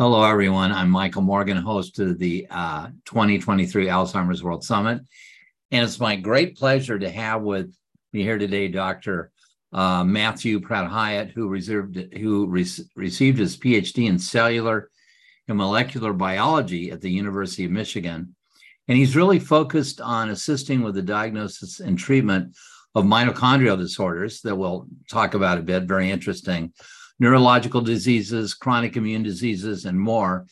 Hello, everyone. I'm Michael Morgan, host of the uh, 2023 Alzheimer's World Summit. And it's my great pleasure to have with me here today Dr. Uh, Matthew Pratt Hyatt, who, reserved, who re- received his PhD in cellular and molecular biology at the University of Michigan. And he's really focused on assisting with the diagnosis and treatment of mitochondrial disorders that we'll talk about a bit, very interesting neurological diseases, chronic immune diseases, and more.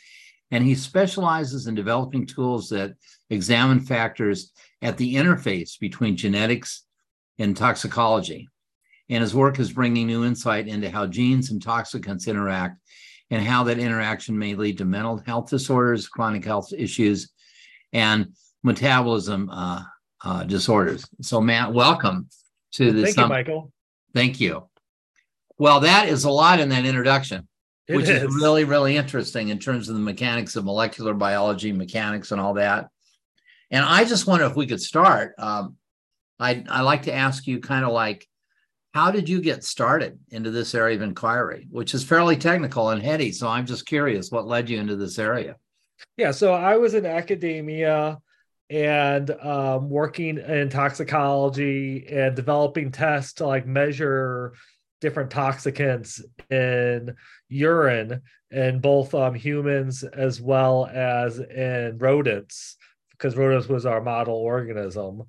And he specializes in developing tools that examine factors at the interface between genetics and toxicology. And his work is bringing new insight into how genes and toxicants interact and how that interaction may lead to mental health disorders, chronic health issues, and metabolism uh, uh, disorders. So, Matt, welcome to this. Thank you, Michael. Thank you. Well, that is a lot in that introduction, it which is. is really, really interesting in terms of the mechanics of molecular biology, mechanics, and all that. And I just wonder if we could start. Um, I I like to ask you kind of like, how did you get started into this area of inquiry, which is fairly technical and heady? So I'm just curious, what led you into this area? Yeah, so I was in academia and um, working in toxicology and developing tests to like measure different toxicants in urine in both um, humans as well as in rodents because rodents was our model organism.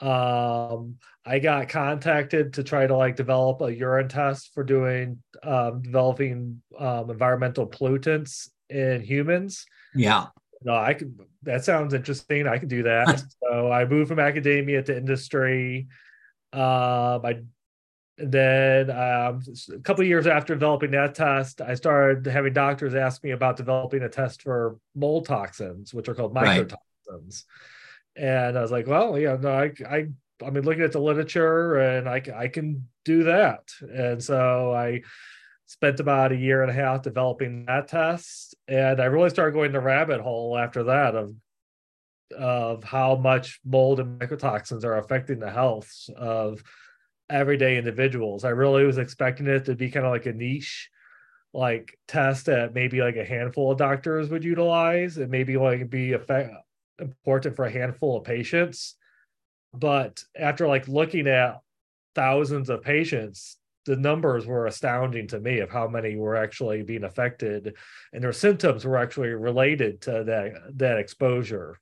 Um, i got contacted to try to like develop a urine test for doing um, developing um, environmental pollutants in humans. Yeah. No i could that sounds interesting. I can do that. So i moved from academia to industry. Um, I and then um, a couple years after developing that test, I started having doctors ask me about developing a test for mold toxins, which are called mycotoxins. Right. And I was like, well, yeah, no, I, I, I mean, looking at the literature, and I, I can do that. And so I spent about a year and a half developing that test, and I really started going the rabbit hole after that of of how much mold and mycotoxins are affecting the health of everyday individuals. I really was expecting it to be kind of like a niche like test that maybe like a handful of doctors would utilize and maybe like be effect- important for a handful of patients. But after like looking at thousands of patients, the numbers were astounding to me of how many were actually being affected and their symptoms were actually related to that that exposure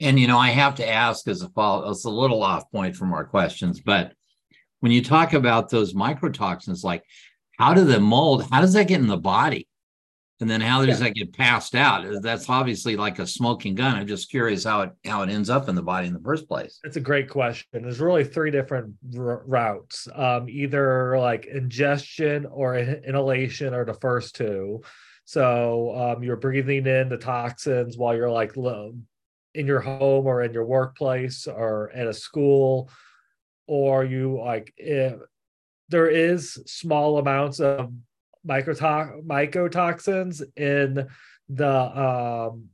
and you know, I have to ask as a follow, it's a little off point from our questions, but when you talk about those mycotoxins, like how do the mold, how does that get in the body? And then how does yeah. that get passed out? That's obviously like a smoking gun. I'm just curious how it how it ends up in the body in the first place. It's a great question. There's really three different r- routes. Um, either like ingestion or inhalation are the first two. So um, you're breathing in the toxins while you're like in your home or in your workplace or at a school or you like if there is small amounts of mycoto- mycotoxins in the um,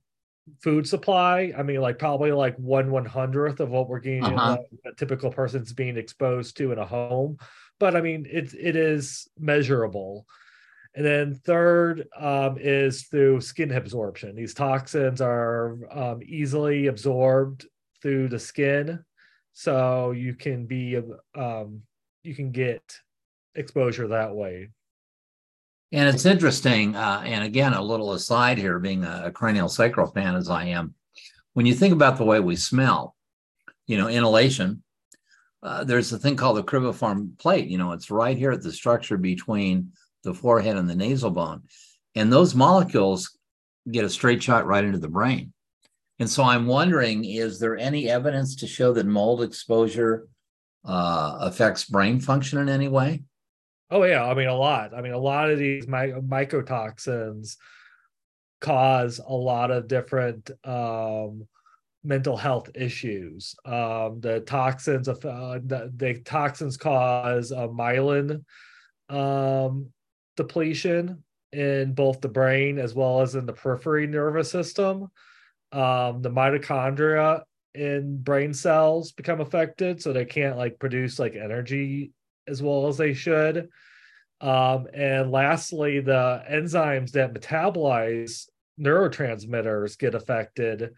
food supply i mean like probably like one one hundredth of what we're getting uh-huh. a typical person's being exposed to in a home but i mean it, it is measurable and then third um, is through skin absorption. These toxins are um, easily absorbed through the skin, so you can be um, you can get exposure that way. And it's interesting. Uh, and again, a little aside here, being a, cranial sacral fan as I am, when you think about the way we smell, you know, inhalation. Uh, there's a thing called the cribriform plate. You know, it's right here at the structure between the forehead and the nasal bone. And those molecules get a straight shot right into the brain. And so I'm wondering is there any evidence to show that mold exposure uh, affects brain function in any way? Oh, yeah. I mean, a lot. I mean, a lot of these my- mycotoxins cause a lot of different um, mental health issues. Um, the toxins uh, the, the, toxins cause a myelin um, depletion in both the brain as well as in the periphery nervous system. Um, the mitochondria in brain cells become affected, so they can't like produce like energy as well as they should. Um, and lastly, the enzymes that metabolize neurotransmitters get affected.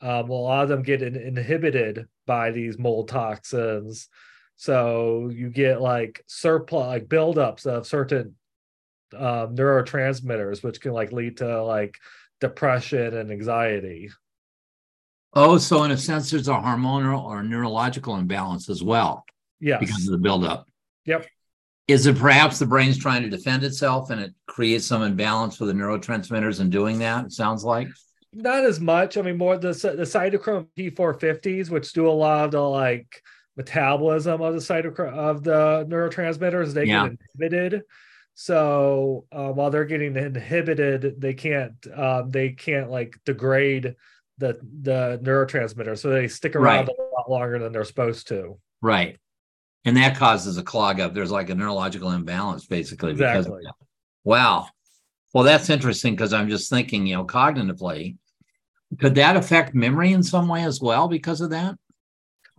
Um, a lot of them get in, inhibited by these mold toxins. So you get like surplus, like buildups of certain um, neurotransmitters, which can like lead to like depression and anxiety. Oh, so in a sense, there's a hormonal or neurological imbalance as well. Yeah. Because of the buildup. Yep. Is it perhaps the brain's trying to defend itself and it creates some imbalance for the neurotransmitters in doing that? It sounds like. Not as much. I mean, more the the cytochrome P450s, which do a lot of the like metabolism of the cytochrome of the neurotransmitters, they yeah. get inhibited. So uh, while they're getting inhibited, they can't um, they can't like degrade the the neurotransmitter, so they stick around right. a lot longer than they're supposed to. Right and that causes a clog up. There's like a neurological imbalance, basically. Exactly. Because wow. Well, that's interesting because I'm just thinking, you know, cognitively, could that affect memory in some way as well because of that?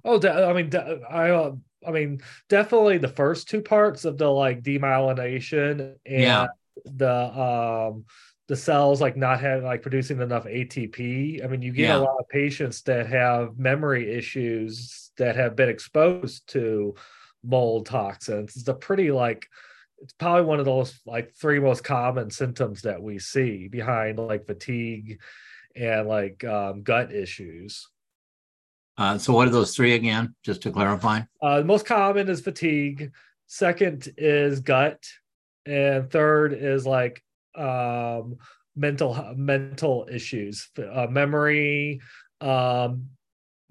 Oh, I mean, I, uh, I mean, definitely the first two parts of the like demyelination and yeah. the um the cells like not having like producing enough ATP. I mean, you get yeah. a lot of patients that have memory issues that have been exposed to mold toxins. It's a pretty like it's probably one of those like three most common symptoms that we see behind like fatigue and like um, gut issues. Uh, so what are those three again, just to clarify? Uh, the most common is fatigue. Second is gut, and third is like um, mental mental issues, uh, memory, um,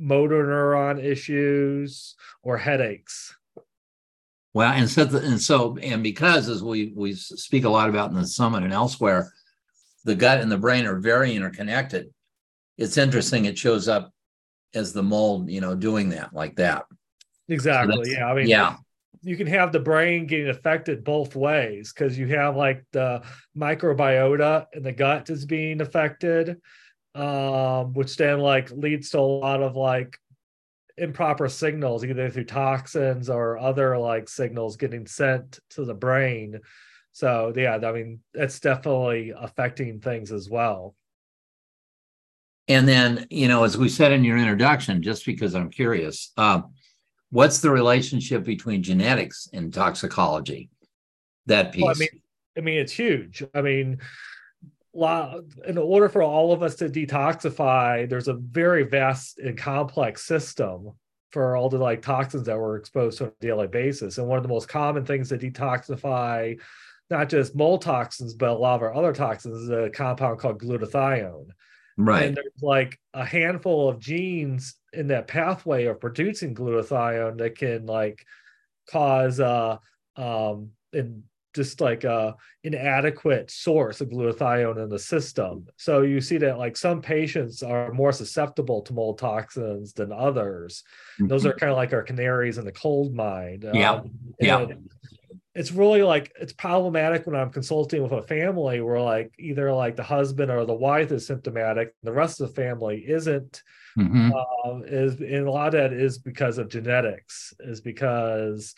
motor neuron issues, or headaches. Well, and so and so and because as we we speak a lot about in the summit and elsewhere, the gut and the brain are very interconnected. It's interesting. It shows up as the mold, you know, doing that like that. Exactly. So yeah. I mean, yeah you can have the brain getting affected both ways because you have like the microbiota in the gut is being affected um, which then like leads to a lot of like improper signals either through toxins or other like signals getting sent to the brain so yeah i mean it's definitely affecting things as well and then you know as we said in your introduction just because i'm curious um, what's the relationship between genetics and toxicology? That piece. Well, I mean, I mean, it's huge. I mean, in order for all of us to detoxify, there's a very vast and complex system for all the like toxins that we're exposed to on a daily basis. And one of the most common things to detoxify not just mold toxins, but a lot of our other toxins is a compound called glutathione. Right. And there's like a handful of genes in that pathway of producing glutathione that can like cause uh um and just like a inadequate source of glutathione in the system. So you see that like some patients are more susceptible to mold toxins than others. Mm-hmm. Those are kind of like our canaries in the cold mine. Yeah. Um, yeah it's really like it's problematic when I'm consulting with a family where like either like the husband or the wife is symptomatic, the rest of the family isn't. Mm-hmm. Uh, is and a lot of that is because of genetics, is because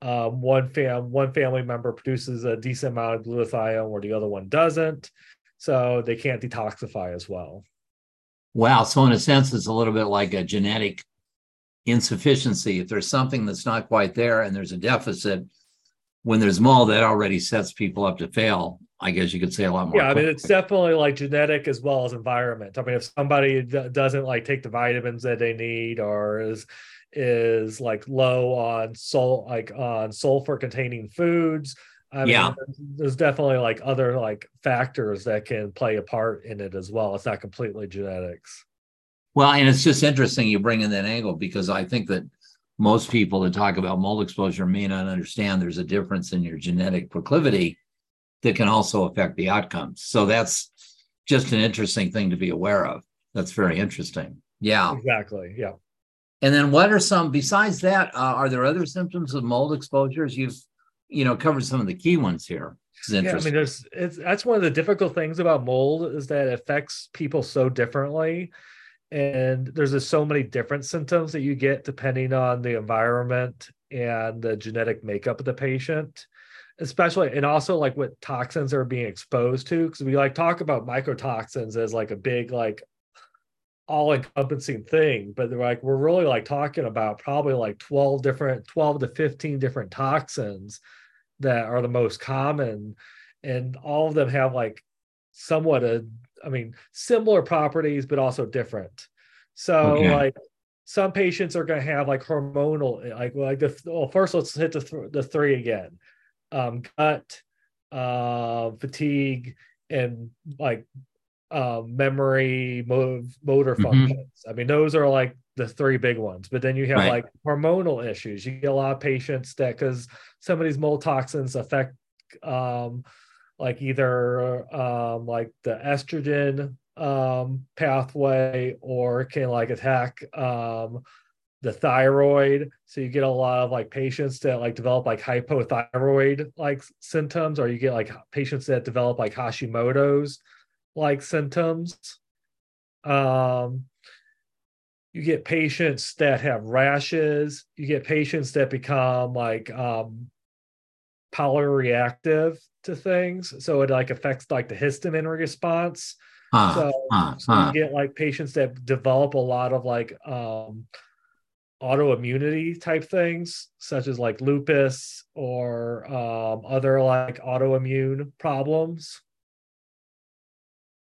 um, one fam one family member produces a decent amount of glutathione where the other one doesn't, so they can't detoxify as well. Wow. So in a sense, it's a little bit like a genetic insufficiency. If there's something that's not quite there and there's a deficit, when there's mold, that already sets people up to fail. I guess you could say a lot more. Yeah, I mean, it's definitely like genetic as well as environment. I mean, if somebody d- doesn't like take the vitamins that they need or is is like low on salt, like on sulfur containing foods, I yeah. mean, there's definitely like other like factors that can play a part in it as well. It's not completely genetics. Well, and it's just interesting you bring in that angle because I think that most people that talk about mold exposure may not understand there's a difference in your genetic proclivity that can also affect the outcomes. So that's just an interesting thing to be aware of. That's very interesting. Yeah. Exactly. Yeah. And then what are some besides that? Uh, are there other symptoms of mold exposures? You've you know covered some of the key ones here. Yeah, I mean, there's it's that's one of the difficult things about mold is that it affects people so differently and there's just so many different symptoms that you get depending on the environment and the genetic makeup of the patient especially and also like what toxins are being exposed to because we like talk about mycotoxins as like a big like all encompassing thing but they're like we're really like talking about probably like 12 different 12 to 15 different toxins that are the most common and all of them have like somewhat a i mean similar properties but also different so okay. like some patients are going to have like hormonal like like the well first let's hit the, th- the three again um gut uh fatigue and like uh, memory, move, motor mm-hmm. functions. I mean, those are like the three big ones. But then you have right. like hormonal issues. You get a lot of patients that because some of these mold toxins affect um, like either um, like the estrogen um, pathway or can like attack um, the thyroid. So you get a lot of like patients that like develop like hypothyroid like symptoms, or you get like patients that develop like Hashimoto's like symptoms. Um, you get patients that have rashes. You get patients that become like um, polyreactive to things, so it like affects like the histamine response. So, so you get like patients that develop a lot of like um, autoimmunity type things, such as like lupus or um, other like autoimmune problems.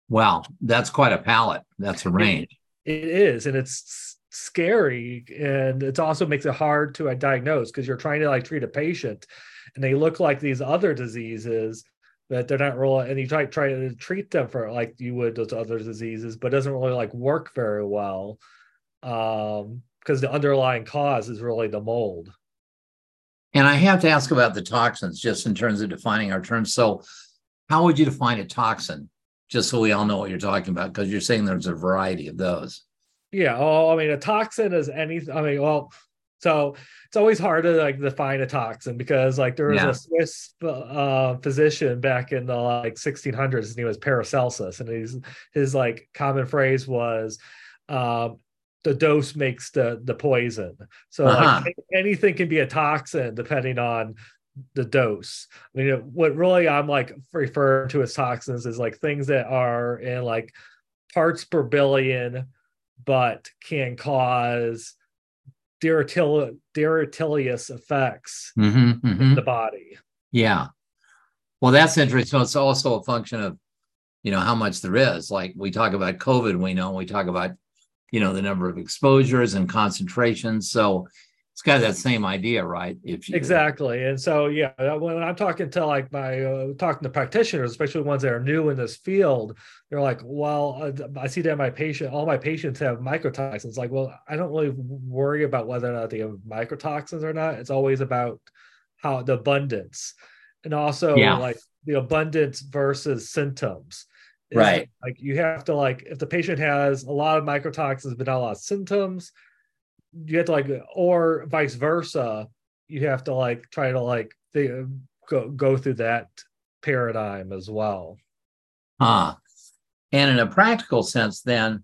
Wow, that's quite a palette. That's a range. it, it is, and it's scary, and it also makes it hard to uh, diagnose because you're trying to like treat a patient, and they look like these other diseases that they're not really, and you try try to treat them for like you would those other diseases, but doesn't really like work very well, um, because the underlying cause is really the mold. And I have to ask about the toxins, just in terms of defining our terms. So, how would you define a toxin? just so we all know what you're talking about, because you're saying there's a variety of those. Yeah. Oh, I mean, a toxin is any. I mean, well, so it's always hard to like define a toxin because like there was yeah. a Swiss uh, physician back in the like 1600s. His name was Paracelsus, and his his like common phrase was, um, "The dose makes the the poison." So uh-huh. like anything can be a toxin depending on the dose. I mean, what really I'm like referring to as toxins is like things that are in like parts per billion, but can cause deleterious effects mm-hmm, mm-hmm. in the body. Yeah. Well, that's interesting. So it's also a function of, you know, how much there is. Like we talk about COVID, we know we talk about, you know, the number of exposures and concentrations. So it's kind of that same idea, right? If you, exactly, and so yeah, when I'm talking to like my uh, talking to practitioners, especially ones that are new in this field, they're like, "Well, I see that my patient, all my patients have mycotoxins." Like, well, I don't really worry about whether or not they have mycotoxins or not. It's always about how the abundance, and also yeah. like the abundance versus symptoms. right. Like you have to like if the patient has a lot of mycotoxins but not a lot of symptoms you have to like or vice versa you have to like try to like the, go go through that paradigm as well. Ah and in a practical sense then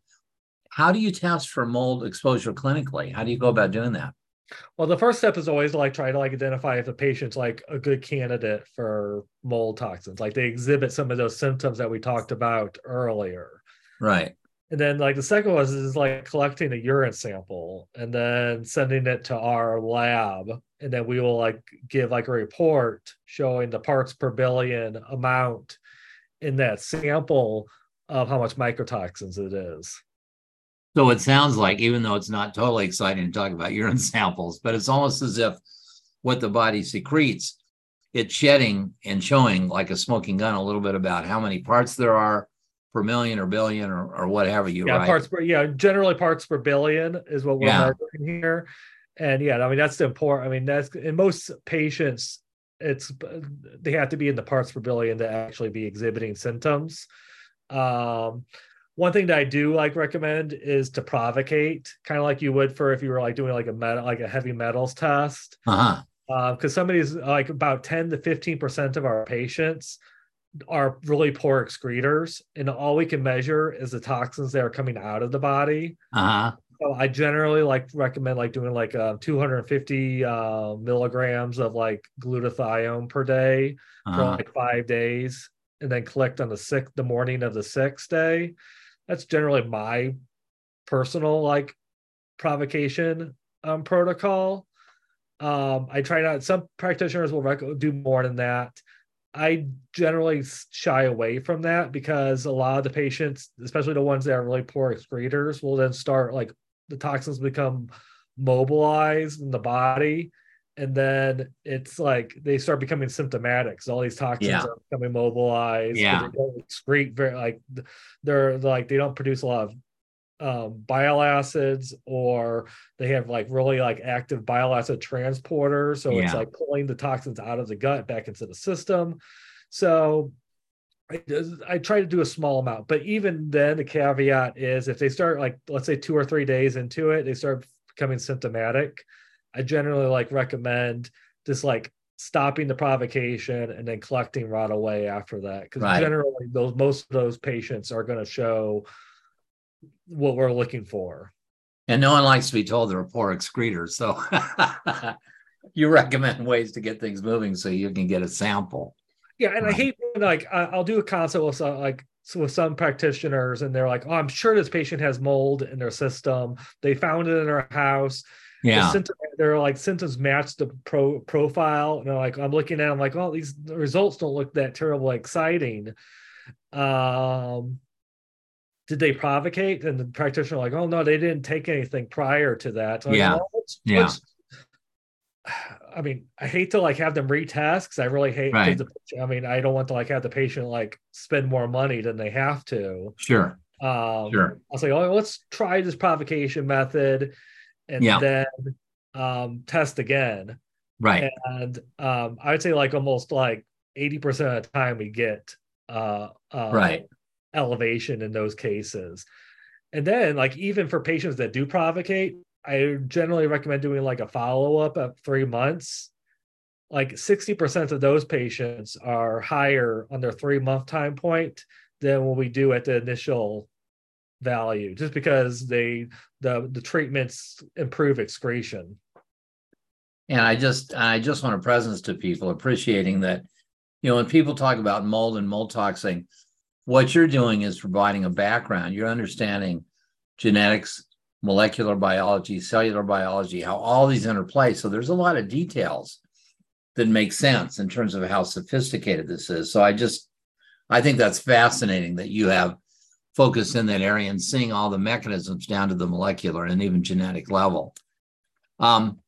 how do you test for mold exposure clinically? How do you go about doing that? Well the first step is always to like try to like identify if the patient's like a good candidate for mold toxins. Like they exhibit some of those symptoms that we talked about earlier. Right and then like the second was is like collecting a urine sample and then sending it to our lab. And then we will like give like a report showing the parts per billion amount in that sample of how much mycotoxins it is. So it sounds like, even though it's not totally exciting to talk about urine samples, but it's almost as if what the body secretes, it's shedding and showing like a smoking gun a little bit about how many parts there are, per million or billion or, or whatever you yeah write. parts per yeah generally parts per billion is what we're yeah. here and yeah i mean that's the important i mean that's in most patients it's they have to be in the parts per billion to actually be exhibiting symptoms um one thing that I do like recommend is to provocate, kind of like you would for if you were like doing like a metal, like a heavy metals test. Uh-huh. Uh, because some of these, like about 10 to 15 percent of our patients are really poor excretors, and all we can measure is the toxins that are coming out of the body. Uh-huh. So I generally like recommend like doing like uh, 250 uh, milligrams of like glutathione per day for Uh-huh. like five days, and then collect on the sixth, the morning of the sixth day. That's generally my personal like provocation um, protocol. Um, I try not. Some practitioners will rec- do more than that. I generally shy away from that because a lot of the patients, especially the ones that are really poor excretors, will then start like the toxins become mobilized in the body. And then it's like they start becoming symptomatic. So all these toxins Yeah. are becoming mobilized. Yeah. They don't excrete very like they're like they don't produce a lot of um, bile acids or they have like really like active bile acid transporter. So it's like pulling the toxins out of the gut back into the system. So I, I try to do a small amount but even then the caveat is if they start like let's say two or three days into it they start becoming symptomatic. I generally like recommend just like stopping the provocation and then collecting right away after that because Right. generally those most of those patients are going to show what we're looking for. And no one likes to be told they're a poor excretor. So you recommend ways to get things moving so you can get a sample. Yeah, and I hate like I'll do a consult with some like with some practitioners, and they're like, "Oh, I'm sure this patient has mold in their system. They found it in their house. The Yeah. symptom, they're like symptoms match the pro profile, and they're like, I'm looking at, them like, oh, these results don't look that terribly exciting. Um, did they provocate? And the practitioner like, oh no, they didn't take anything prior to that. So I'm like, Yeah. "Well, let's- Yeah. let's- I mean, I hate to like have them retest because I really hate. Right. I mean, I don't want to like have the patient like spend more money than they have to. Sure. Um, Sure. I was like, oh, let's try this provocation method, and Yeah. then um, test again. Right. And um, I would say like almost like eighty percent of the time we get uh, uh, Right. Elevation in those cases. And then like even for patients that do provocate, I generally recommend doing like a follow up at three months. Like 60% of those patients are higher on their three month time point than what we do at the initial value, just because they the the treatments improve excretion. And I just I just want to presence to people appreciating that, you know, when people talk about mold and mold toxing, what you're doing is providing a background. You're understanding genetics, molecular biology, cellular biology, how all these interplay. So there's a lot of details that make sense in terms of how sophisticated this is. So I just I think that's fascinating that you have focused in that area and seeing all the mechanisms down to the molecular and even genetic level. Um,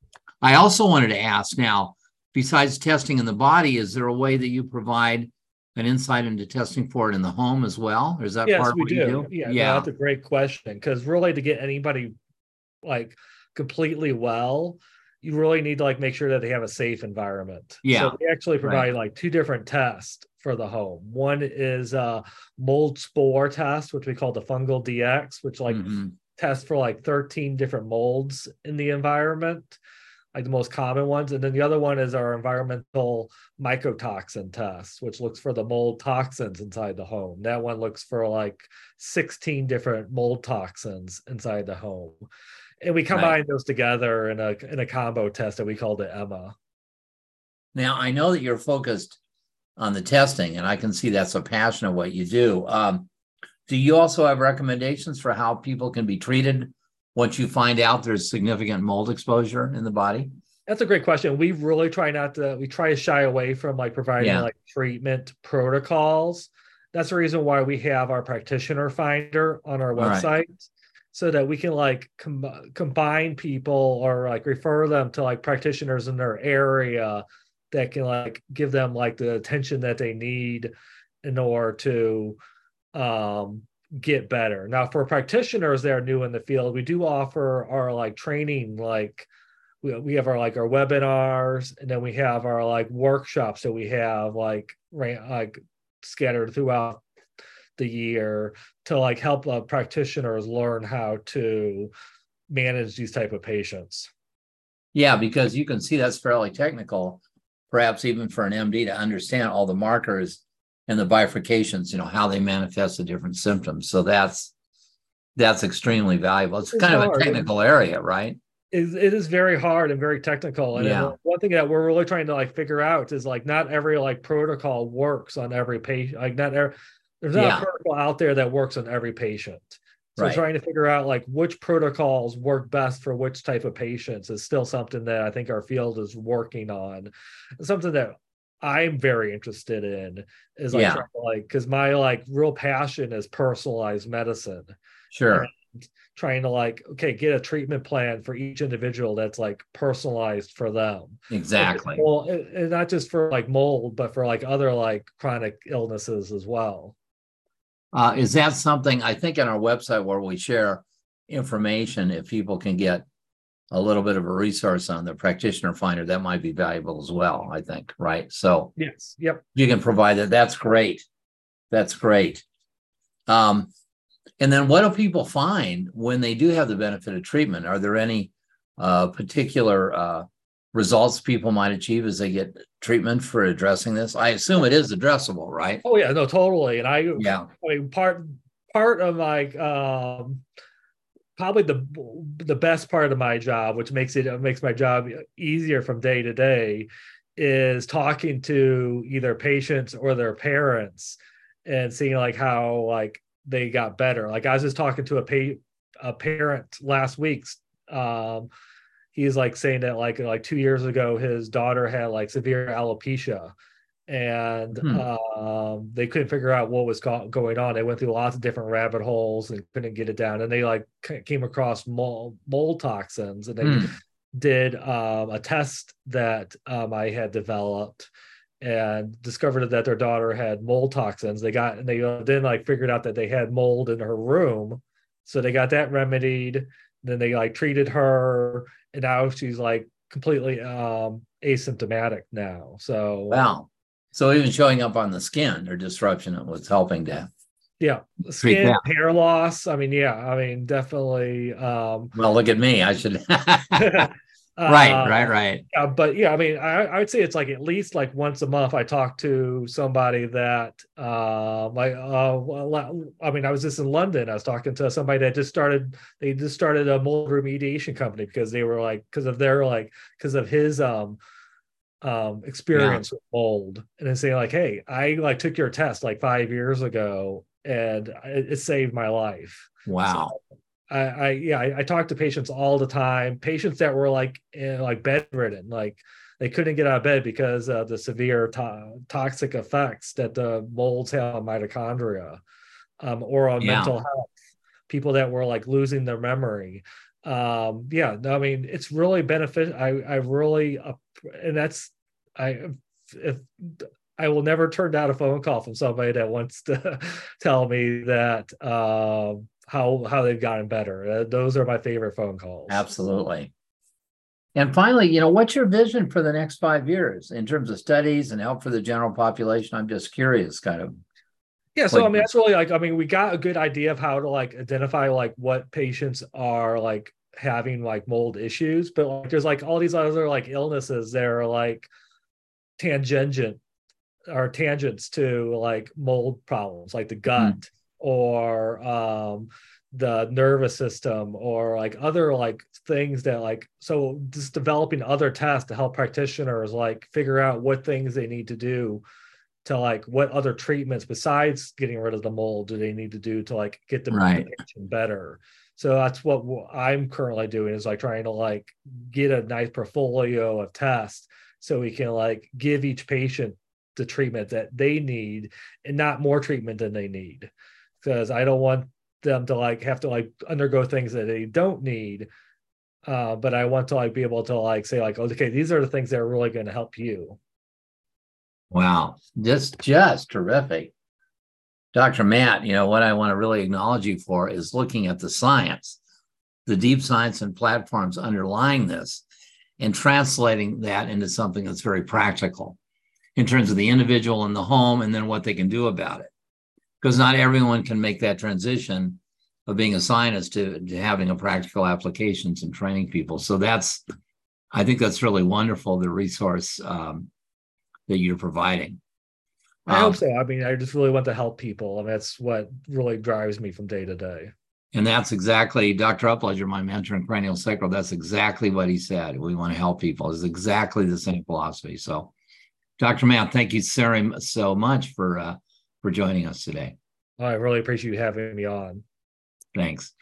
I also wanted to ask now, besides testing in the body, is there a way that you provide an insight into testing for it in the home as well? Or is that yes, part of what do. you do? Yeah, no, that's a great question because really to get anybody like completely well, you really need to like make sure that they have a safe environment. Yeah, So we actually right. provide like two different tests for the home. One is a mold spore test, which we call the fungal DX, which like Mhm. test for like 13 different molds in the environment, like the most common ones. And then the other one is our environmental mycotoxin test, which looks for the mold toxins inside the home. That one looks for like 16 different mold toxins inside the home. And we combine those together in a in a combo test that we called it Emma. Now I know that you're focused on the testing, and I can see that's a passion of what you do. Um, do you also have recommendations for how people can be treated once you find out there's significant mold exposure in the body? That's a great question. We really try not to, we try to shy away from like providing Yeah. like treatment protocols. That's the reason why we have our practitioner finder on our All right. website so that we can like com- combine people or like refer them to like practitioners in their area that can like give them like the attention that they need in order to um get better. Now for practitioners that are new in the field, we do offer our like training like we, we have our like our webinars and then we have our like workshops that we have like ran, like scattered throughout the year to like help uh, practitioners learn how to manage these type of patients Yeah, because you can see that's fairly technical, perhaps even for an MD to understand all the markers and the bifurcations, you know, how they manifest the different symptoms. So that's that's extremely valuable. It's, it's kind hard. of a technical area, right? It, it is very hard and very technical. And yeah. one thing that we're really trying to like figure out is like not every like protocol works on every patient. Like not every, there's not yeah. a protocol out there that works on every patient. So right. trying to figure out like which protocols work best for which type of patients is still something that I think our field is working on. Something that I'm very interested in is like yeah. to, like because my like real passion is personalized medicine. Sure. Trying to like okay get a treatment plan for each individual that's like personalized for them. Exactly. Well, and not just for like mold, but for like other like chronic illnesses as well. Uh, is that something I think on our website where we share information, if people can get a little bit of a resource on the practitioner finder, that might be valuable as well, I think, right? So, yes, yep. You can provide that. That's great. That's great. Um, and then what do people find when they do have the benefit of treatment? Are there any uh, particular uh, results people might achieve as they get treatment for addressing this? I assume it is addressable, right? Oh yeah, no, totally. And I, yeah, I mean, part part of my um, probably the the best part of my job, which makes it makes my job easier from day to day, is talking to either patients or their parents and seeing like how like they got better. Like I was just talking to a pa- a parent last week. Um, he's like saying that like like two years ago his daughter had like severe alopecia and hmm. um, they couldn't figure out what was go- going on they went through lots of different rabbit holes and couldn't get it down and they like came across mold, mold toxins and they hmm. did um, a test that um, i had developed and discovered that their daughter had mold toxins they got and they uh, then like figured out that they had mold in her room so they got that remedied then they like treated her and now she's like completely um asymptomatic now so wow so even showing up on the skin or disruption it was helping to yeah skin hair loss i mean yeah i mean definitely um well look at me i should right, uh, right, right. Yeah, but yeah, I mean, I, I would say it's like at least like once a month I talk to somebody that uh like uh I mean, I was just in London. I was talking to somebody that just started they just started a mold remediation company because they were like because of their like because of his um um experience yeah. with mold and then saying like, hey, I like took your test like five years ago and it, it saved my life. Wow. So, I, I yeah, I, I talk to patients all the time. Patients that were like in, like bedridden, like they couldn't get out of bed because of the severe to- toxic effects that the molds have on mitochondria, um, or on yeah. mental health. People that were like losing their memory. Um, yeah, I mean, it's really beneficial. I I really, uh, and that's I if I will never turn down a phone call from somebody that wants to tell me that um, how how they've gotten better. Uh, those are my favorite phone calls. Absolutely. And finally, you know, what's your vision for the next five years in terms of studies and help for the general population? I'm just curious, kind of. Yeah, so I mean, that's really like, I mean, we got a good idea of how to like identify like what patients are like having like mold issues, but like there's like all these other like illnesses that are like tangent or tangents to like mold problems, like the gut. Mm or um, the nervous system or like other like things that like so just developing other tests to help practitioners like figure out what things they need to do to like what other treatments besides getting rid of the mold do they need to do to like get the, right. better so that's what i'm currently doing is like trying to like get a nice portfolio of tests so we can like give each patient the treatment that they need and not more treatment than they need because I don't want them to like have to like undergo things that they don't need. Uh, but I want to like be able to like say like, okay, these are the things that are really going to help you. Wow, just just terrific, Dr. Matt. You know what I want to really acknowledge you for is looking at the science, the deep science and platforms underlying this, and translating that into something that's very practical in terms of the individual in the home and then what they can do about it because not everyone can make that transition of being a scientist to, to having a practical applications and training people. So that's, I think that's really wonderful, the resource um, that you're providing. I um, hope so. I mean, I just really want to help people. and that's what really drives me from day to day. And that's exactly Dr. Upledger, my mentor in cranial sacral. That's exactly what he said. We want to help people. It's exactly the same philosophy. So, Dr. Matt, thank you so, so much for uh, for joining us today. I really appreciate you having me on. Thanks.